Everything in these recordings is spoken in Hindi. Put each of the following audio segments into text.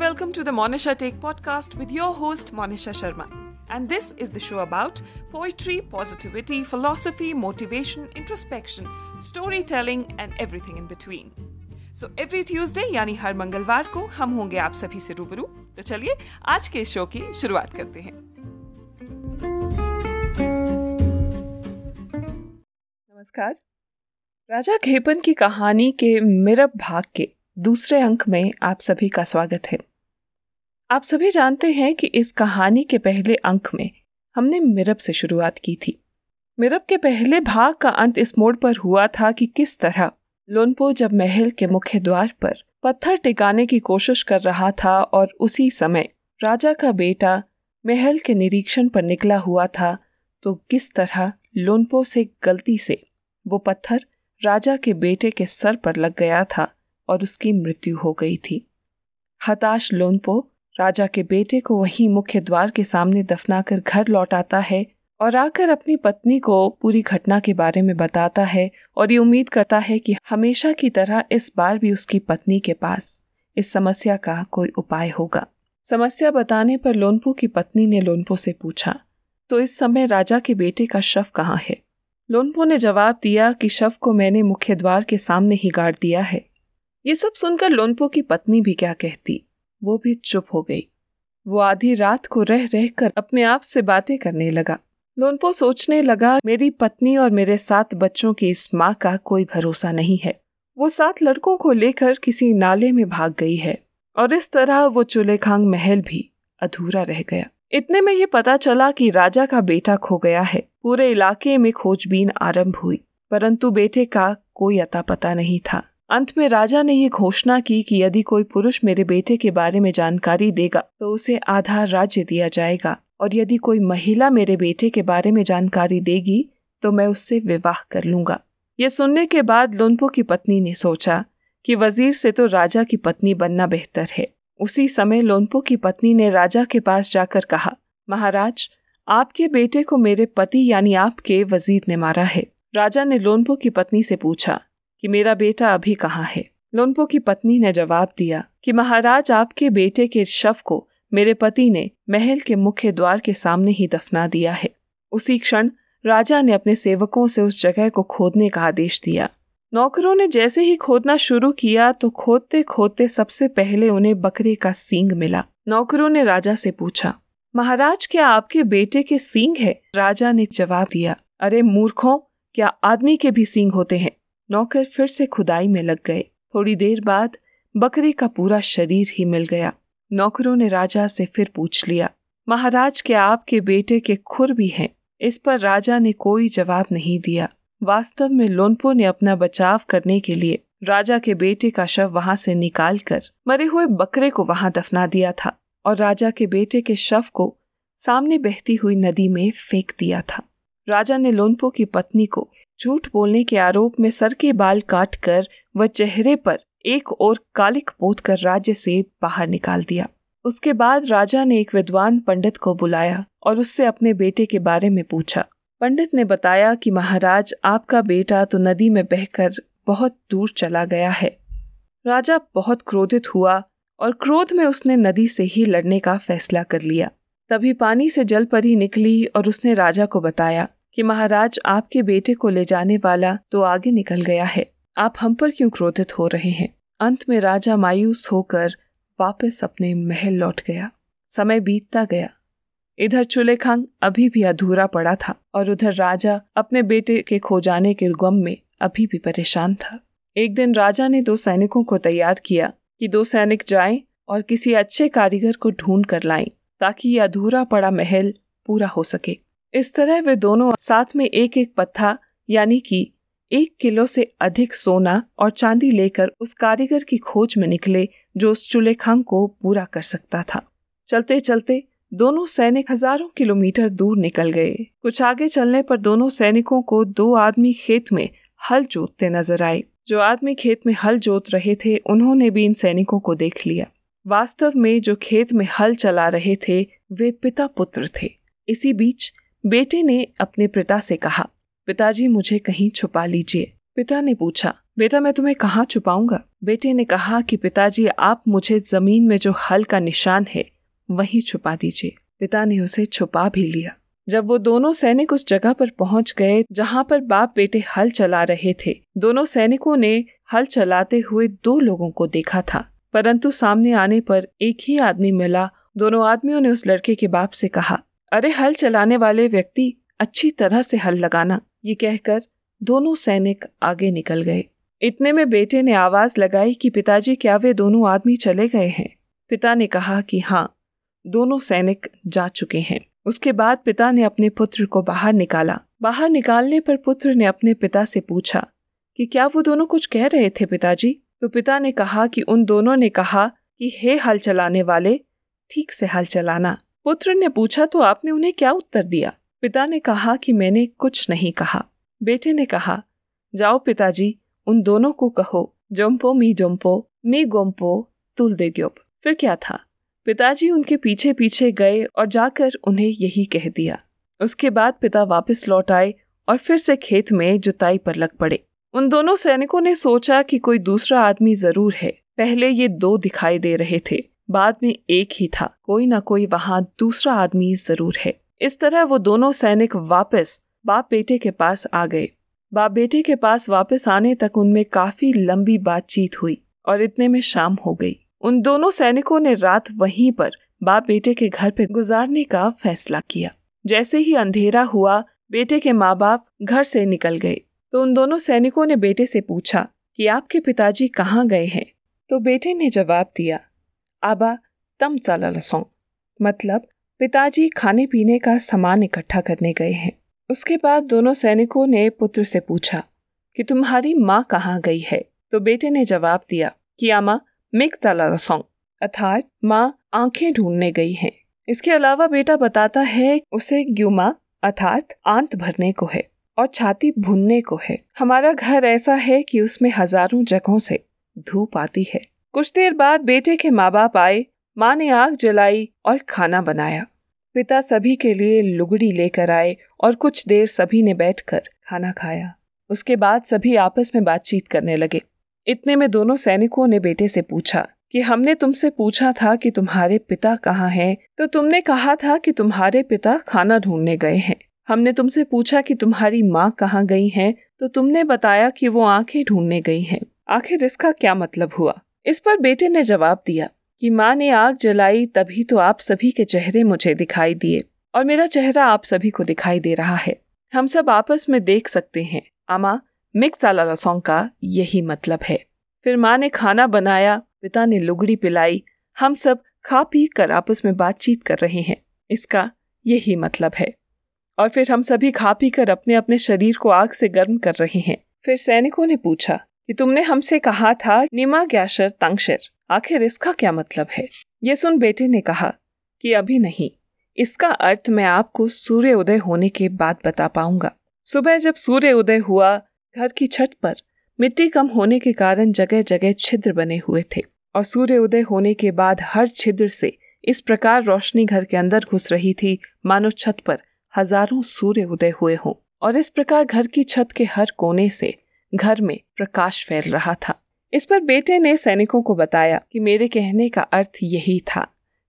welcome to the Monisha Take podcast with your host Monisha Sharma. And this is the show about poetry, positivity, philosophy, motivation, introspection, storytelling and everything in between. So every Tuesday यानी हर मंगलवार को हम होंगे आप सभी से रूबरू तो चलिए आज के शो की शुरुआत करते हैं नमस्कार राजा खेपन की कहानी के मिरब भाग के दूसरे अंक में आप सभी का स्वागत है आप सभी जानते हैं कि इस कहानी के पहले अंक में हमने मिरब से शुरुआत की थी। मिरब के पहले भाग का अंत इस मोड़ पर हुआ था कि किस तरह लोनपो जब महल के मुख्य द्वार पर पत्थर टिकाने की कोशिश कर रहा था और उसी समय राजा का बेटा महल के निरीक्षण पर निकला हुआ था तो किस तरह लोनपो से गलती से वो पत्थर राजा के बेटे के सर पर लग गया था और उसकी मृत्यु हो गई थी। हताश लोनपो राजा के बेटे को वहीं मुख्य द्वार के सामने दफनाकर घर लौट आता है और आकर अपनी पत्नी को पूरी घटना के बारे में बताता है और ये उम्मीद करता है कि हमेशा की तरह इस बार भी उसकी पत्नी के पास इस समस्या का कोई उपाय होगा। समस्या बताने पर लोनपो की पत्नी ने लोनपो से पूछा तो इस समय राजा के बेटे का शव कहाँ है? लोनपो ने जवाब दिया कि शव को मैंने मुख्य द्वार के सामने ही गाड़ दिया है। ये सब सुनकर लोनपो की पत्नी भी क्या कहती? वो भी चुप हो गई। वो आधी रात को रह रह कर अपने आप से बातें करने लगा। लोनपो सोचने लगा, मेरी पत्नी और मेरे सात बच्चों की इस माँ का कोई भरोसा नहीं है। वो सात लड़कों को लेकर किसी नाले में भाग गई है। और इस तरह वो चुलेखांग महल भी अधूरा रह गया। इतने में ये पता चला कि राजा का बेटा खो गया है। पूरे इलाके में खोजबीन आरंभ हुई, परंतु बेटे का कोई अता पता नहीं था। अंत में राजा ने ये घोषणा की कि यदि कोई पुरुष मेरे बेटे के बारे में जानकारी देगा तो उसे आधा राज्य दिया जाएगा। और यदि कोई महिला मेरे बेटे के बारे में जानकारी देगी तो मैं उससे विवाह कर लूँगा। ये सुनने के बाद लोनपो की पत्नी ने सोचा कि वज़ीर से तो राजा की पत्नी बनना बेहतर है। उसी समय लोनपो की पत्नी ने राजा के पास जाकर कहा, महाराज, आपके बेटे को मेरे पति यानी आपके वज़ीर ने मारा है। राजा ने लोनपो की पत्नी से पूछा कि मेरा बेटा अभी कहाँ है। लोनपो की पत्नी ने जवाब दिया कि महाराज आपके बेटे के शव को मेरे पति ने महल के मुख्य द्वार के सामने ही दफना दिया है। उसी क्षण राजा ने अपने सेवकों से उस जगह को खोदने का आदेश दिया। नौकरों ने जैसे ही खोदना शुरू किया तो खोदते खोदते सबसे पहले उन्हें बकरे का सींग मिला। नौकरों ने राजा से पूछा, महाराज, क्या आपके बेटे के सींग है? राजा ने जवाब दिया, अरे मूर्खों, क्या आदमी के भी सींग होते हैं? नौकर फिर से खुदाई में लग गए। थोड़ी देर बाद बकरे का पूरा शरीर ही मिल गया। नौकरों ने राजा से फिर पूछ लिया, महाराज के आपके बेटे के खुर भी हैं? इस पर राजा ने कोई जवाब नहीं दिया। वास्तव में लोनपो ने अपना बचाव करने के लिए राजा के बेटे का शव वहाँ से निकाल कर मरे हुए बकरे को वहाँ दफना दिया था और राजा के बेटे के शव को सामने बहती हुई नदी में फेंक दिया था। राजा ने लोनपो की पत्नी को झूठ बोलने के आरोप में सर के बाल काट कर व चेहरे पर एक और कालिक पोत कर राज्य से बाहर निकाल दिया। उसके बाद राजा ने एक विद्वान पंडित को बुलाया और उससे अपने बेटे के बारे में पूछा। पंडित ने बताया कि महाराज, आपका बेटा तो नदी में बहकर बहुत दूर चला गया है। राजा बहुत क्रोधित हुआ और क्रोध में उसने नदी से ही लड़ने का फैसला कर लिया। तभी पानी से जल परी निकली और उसने राजा को बताया कि महाराज आपके बेटे को ले जाने वाला तो आगे निकल गया है। आप हम पर क्यों क्रोधित हो रहे हैं? अंत में राजा मायूस होकर वापस अपने महल लौट गया। समय बीतता गया। इधर चुलेखांग अभी भी अधूरा पड़ा था और उधर राजा अपने बेटे के खो जाने के गम में अभी भी परेशान था। एक दिन राजा ने दो सैनिकों को तैयार किया कि दो सैनिक जाएँ और किसी अच्छे कारीगर को ढूंढ कर लाएँ, ताकि ये अधूरा पड़ा महल पूरा हो सके। इस तरह वे दोनों साथ में एक एक पत्था, यानी कि एक किलो से अधिक सोना और चांदी लेकर उस कारीगर की खोज में निकले, जो उस चुलेखांग को पूरा कर सकता था। चलते चलते दोनों सैनिक हज़ारों किलोमीटर दूर निकल गए। कुछ आगे चलने पर दोनों सैनिकों को दो आदमी खेत में हल जोतते नज़र आए। जो आदमी खेत में हल जोत रहे थे, उन्होंने भी इन सैनिकों को देख लिया। वास्तव में जो खेत में हल चला रहे थे, वे पिता पुत्र थे। इसी बीच बेटे ने अपने पिता से कहा, पिताजी, मुझे कहीं छुपा लीजिए। पिता ने पूछा, बेटा, मैं तुम्हें कहाँ छुपाऊँगा? बेटे ने कहा कि, पिताजी, आप मुझे ज़मीन में जो हल का निशान है, वहीं छुपा दीजिए। पिता ने उसे छुपा भी लिया। जब वो दोनों सैनिक उस जगह पर पहुँच गए, जहाँ पर बाप बेटे हल चला रहे थे, दोनों सैनिकों ने हल चलाते हुए दो लोगों को देखा था। परंतु सामने आने पर एक ही आदमी मिला। दोनों आदमियों ने उस लड़के के बाप से कहा अरे, हल चलाने वाले व्यक्ति अच्छी तरह से हल लगाना। ये कहकर दोनों सैनिक आगे निकल गए। इतने में बेटे ने आवाज़ लगाई कि पिताजी, क्या वे दोनों आदमी चले गए हैं? पिता ने कहा कि हाँ दोनों सैनिक जा चुके हैं। उसके बाद पिता ने अपने पुत्र को बाहर निकाला। बाहर निकालने पर पुत्र ने अपने पिता से पूछा कि क्या वो दोनों कुछ कह रहे थे पिताजी? तो पिता ने कहा कि उन दोनों ने कहा कि, हे हल चलाने वाले, ठीक से हल चलाना। पुत्र ने पूछा तो आपने उन्हें क्या उत्तर दिया? पिता ने कहा कि मैंने कुछ नहीं कहा। बेटे ने कहा, जाओ पिताजी, उन दोनों को कहो जोम्पो मी जोम्पो मी गोम्पो तुल दे ग्योप। फिर क्या था? पिताजी उनके पीछे पीछे गए और जाकर उन्हें यही कह दिया। उसके बाद पिता वापस लौट आए और फिर से खेत में जुताई पर लग पड़े। उन दोनों सैनिकों ने सोचा कि कोई दूसरा आदमी ज़रूर है। पहले ये दो दिखाई दे रहे थे। बाद में एक ही था। कोई ना कोई वहाँ दूसरा आदमी ज़रूर है। इस तरह वो दोनों सैनिक वापस बाप बेटे के पास आ गए। बाप बेटे के पास वापस आने तक उनमें काफ़ी लंबी बातचीत हुई और इतने में शाम हो गई। उन दोनों सैनिकों ने रात वहीं पर बाप बेटे के घर पे गुजारने का फैसला किया। जैसे ही अंधेरा हुआ, बेटे के माँ बाप घर से निकल गए। तो उन दोनों सैनिकों ने बेटे से पूछा कि आपके पिताजी कहाँ गए हैं? तो बेटे ने जवाब दिया आबा, तम चाला मतलब पिताजी खाने पीने का सामान इकट्ठा करने गए हैं। उसके बाद दोनों सैनिकों ने पुत्र से पूछा कि तुम्हारी माँ कहाँ गई है? तो बेटे ने जवाब दिया कि आमा, मिक रसोंग अर्थात माँ आँखें ढूँढने गई हैं। इसके अलावा बेटा बताता है, उसे ग्युमा, अर्थात आंत भरने को है और छाती भुनने को है। हमारा घर ऐसा है कि उसमें हज़ारों जगहों से धूप आती है। कुछ देर बाद बेटे के माँ बाप आए, माँ ने आग जलाई और खाना बनाया। पिता सभी के लिए लुगड़ी लेकर आए और कुछ देर सभी ने बैठकर खाना खाया। उसके बाद सभी आपस में बातचीत करने लगे। इतने में दोनों सैनिकों ने बेटे से पूछा कि हमने तुमसे पूछा था कि तुम्हारे पिता कहाँ हैं तो तुमने कहा था कि तुम्हारे पिता खाना ढूँढने गए हैं। हमने तुमसे पूछा कि तुम्हारी माँ कहाँ गई हैं तो तुमने बताया कि वो आँखें ढूँढने गई हैं। आखिर इसका क्या मतलब हुआ? इस पर बेटे ने जवाब दिया कि माँ ने आग जलाई तभी तो आप सभी के चेहरे मुझे दिखाई दिए और मेरा चेहरा आप सभी को दिखाई दे रहा है। हम सब आपस में देख सकते हैं। आमा, मिक्स आला रसों का यही मतलब है। फिर माँ ने खाना बनाया, पिता ने लुगड़ी पिलाई, हम सब खा पी कर आपस में बातचीत कर रहे हैं। इसका यही मतलब है। और फिर हम सभी खा पी कर अपने अपने शरीर को आग से गर्म कर रहे हैं। फिर सैनिकों ने पूछा कि तुमने हमसे कहा था निमा ग्याशर तंगशर। आखिर इसका क्या मतलब है? ये सुन बेटे ने कहा कि अभी नहीं। इसका अर्थ मैं आपको सूर्य उदय होने के बाद बता पाऊँगा। सुबह जब सूर्य उदय हुआ, घर की छत पर मिट्टी कम होने के कारण जगह जगह छिद्र बने हुए थे और सूर्य उदय होने के बाद हर छिद्र से इस प्रकार रोशनी घर के अंदर घुस रही थी, मानो छत पर हज़ारों सूर्य उदय हुए हों। और इस प्रकार घर की छत के हर कोने से घर में प्रकाश फैल रहा था। इस पर बेटे ने सैनिकों को बताया कि मेरे कहने का अर्थ यही था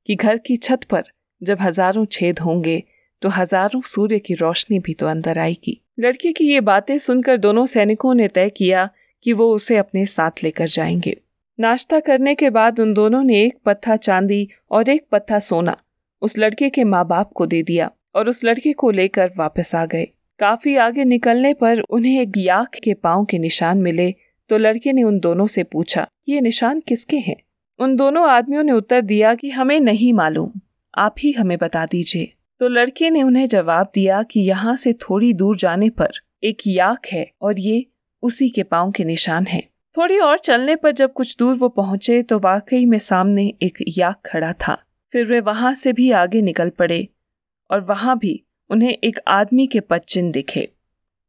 कि घर की छत पर जब हज़ारों छेद होंगे तो हज़ारों सूर्य की रोशनी भी तो अंदर आएगी। लड़के की ये बातें सुनकर दोनों सैनिकों ने तय किया कि वो उसे अपने साथ लेकर जाएँगे। नाश्ता करने के बाद उन दोनों ने एक पत्था चांदी और एक पत्था सोना उस लड़के के माँ बाप को दे दिया और उस लड़के को लेकर वापस आ गए। काफ़ी आगे निकलने पर उन्हें एक याक के पाँव के निशान मिले तो लड़के ने उन दोनों से पूछा, ये निशान किसके हैं? उन दोनों आदमियों ने उत्तर दिया कि, हमें नहीं मालूम, आप ही हमें बता दीजिए। तो लड़के ने उन्हें जवाब दिया कि, यहाँ से थोड़ी दूर जाने पर एक याक है और ये उसी के पाँव के निशान है। थोड़ी और चलने पर जब कुछ दूर वो पहुँचे तो वाकई में सामने एक याक खड़ा था। फिर वे वहाँ से भी आगे निकल पड़े और वहाँ भी उन्हें एक आदमी के पच्चिन दिखे।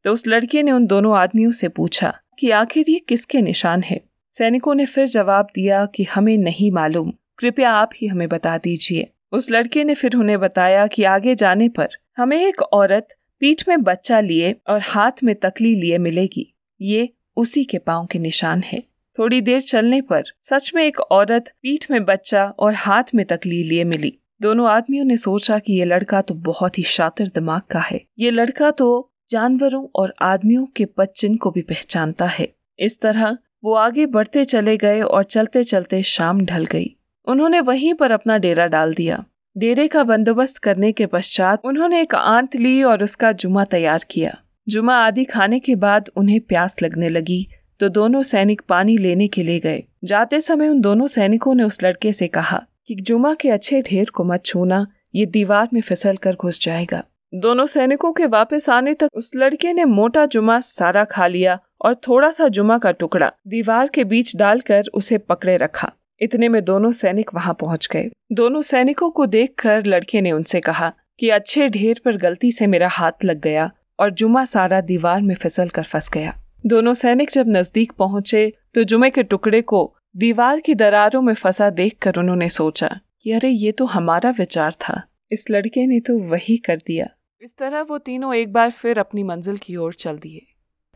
तो उस लड़के ने उन दोनों आदमियों से पूछा कि आखिर ये किसके निशान है? सैनिकों ने फिर जवाब दिया कि हमें नहीं मालूम। कृपया आप ही हमें बता दीजिए। उस लड़के ने फिर उन्हें बताया कि आगे जाने पर हमें एक औरत पीठ में बच्चा लिए और हाथ में तकली लिए मिलेगी। ये उसी के पाँव के निशान है। थोड़ी देर चलने पर सच में एक औरत पीठ में बच्चा और हाथ में तकली लिए मिली। दोनों आदमियों ने सोचा कि ये लड़का तो बहुत ही शातिर दिमाग का है। ये लड़का तो जानवरों और आदमियों के पच्चिन को भी पहचानता है। इस तरह वो आगे बढ़ते चले गए और चलते चलते शाम ढल गई। उन्होंने वहीं पर अपना डेरा डाल दिया। डेरे का बंदोबस्त करने के पश्चात उन्होंने एक आंत ली और उसका जुमा तैयार किया। जुमा आदि खाने के बाद उन्हें प्यास लगने लगी तो दोनों सैनिक पानी लेने के लिए गए। जाते समय उन दोनों सैनिकों ने उस लड़के से कहा कि जुमा के अच्छे ढेर को मत छूना, ये दीवार में फिसल कर घुस जाएगा। दोनों सैनिकों के वापस आने तक उस लड़के ने मोटा जुमा सारा खा लिया और थोड़ा सा जुमा का टुकड़ा दीवार के बीच डालकर उसे पकड़े रखा। इतने में दोनों सैनिक वहाँ पहुँच गए। दोनों सैनिकों को देखकर लड़के ने उनसे कहा कि अच्छे ढेर पर गलती से मेरा हाथ लग गया और जुमा सारा दीवार में फिसल कर फंस गया। दोनों सैनिक जब नज़दीक पहुँचे तो जुमे के टुकड़े को दीवार की दरारों में फंसा देखकर उन्होंने सोचा कि अरे, ये तो हमारा विचार था। इस लड़के ने तो वही कर दिया। इस तरह वो तीनों एक बार फिर अपनी मंजिल की ओर चल दिए।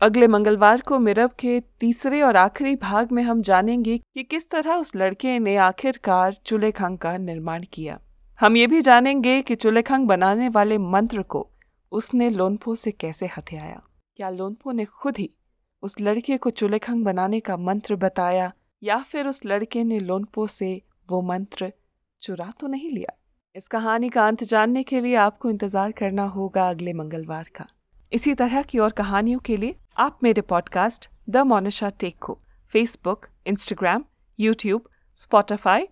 अगले मंगलवार को मिरब के तीसरे और आखिरी भाग में हम जानेंगे कि किस तरह उस लड़के ने आखिरकार चुलेखंग का निर्माण किया। हम ये भी जानेंगे कि चुलेखंग बनाने वाले मंत्र को उसने लोनपो से कैसे हथियाया। क्या लोनपो ने खुद ही उस लड़के को चुलेखंग बनाने का मंत्र बताया? या फिर उस लड़के ने लोनपो से वो मंत्र चुरा तो नहीं लिया? इस कहानी का अंत जानने के लिए आपको इंतज़ार करना होगा अगले मंगलवार का। इसी तरह की और कहानियों के लिए आप मेरे पॉडकास्ट द मोनिशा टेक को Facebook Instagram YouTube Spotify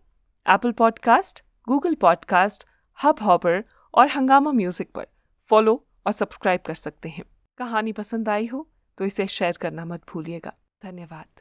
Apple podcast Google podcast Hubhopper और हंगामा म्यूज़िक पर फॉलो और सब्सक्राइब कर सकते हैं। कहानी पसंद आई हो तो इसे शेयर करना मत भूलिएगा। धन्यवाद।